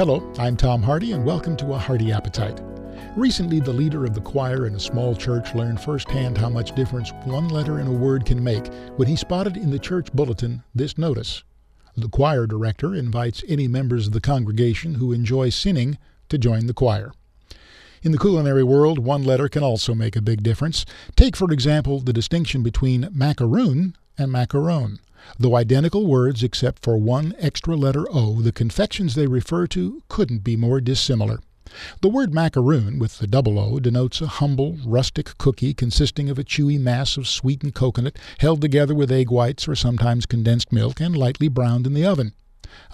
Hello, I'm Tom Harte, and welcome to A Harte Appetite. Recently, the leader of the choir in a small church learned firsthand how much difference one letter in a word can make when he spotted in the church bulletin this notice. The choir director invites any members of the congregation who enjoy sinning to join the choir. In the culinary world, one letter can also make a big difference. Take, for example, the distinction between macaroon and macaron. Though identical words except for one extra letter O, the confections they refer to couldn't be more dissimilar. The word macaroon, with the double O, denotes a humble, rustic cookie consisting of a chewy mass of sweetened coconut held together with egg whites or sometimes condensed milk and lightly browned in the oven.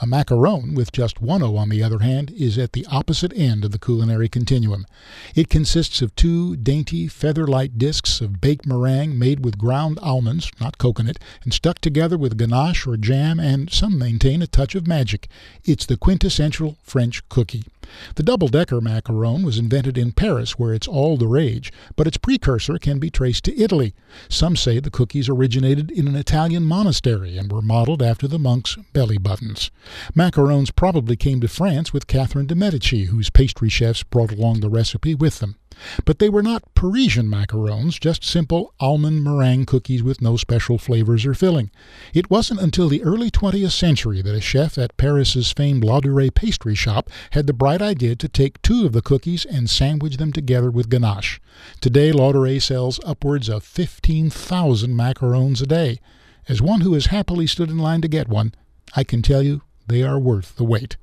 A macaron, with just one O on the other hand, is at the opposite end of the culinary continuum. It consists of two dainty, feather light discs of baked meringue made with ground almonds, not coconut, and stuck together with ganache or jam and, some maintain, a touch of magic. It's the quintessential French cookie. The double decker macaron was invented in Paris, where it's all the rage, but its precursor can be traced to Italy. Some say the cookies originated in an Italian monastery and were modeled after the monks' belly buttons. Macarons probably came to France with Catherine de' Medici, whose pastry chefs brought along the recipe with them. But they were not Parisian macarons, just simple almond meringue cookies with no special flavors or filling. It wasn't until the early 20th century that a chef at Paris's famed Ladurée pastry shop had the bright idea to take two of the cookies and sandwich them together with ganache. Today, Ladurée sells upwards of 15,000 macarons a day. As one who has happily stood in line to get one, I can tell you they are worth the wait.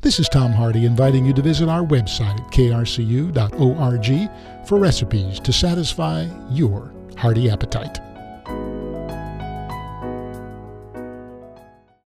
This is Tom Harte inviting you to visit our website at krcu.org for recipes to satisfy your hearty appetite.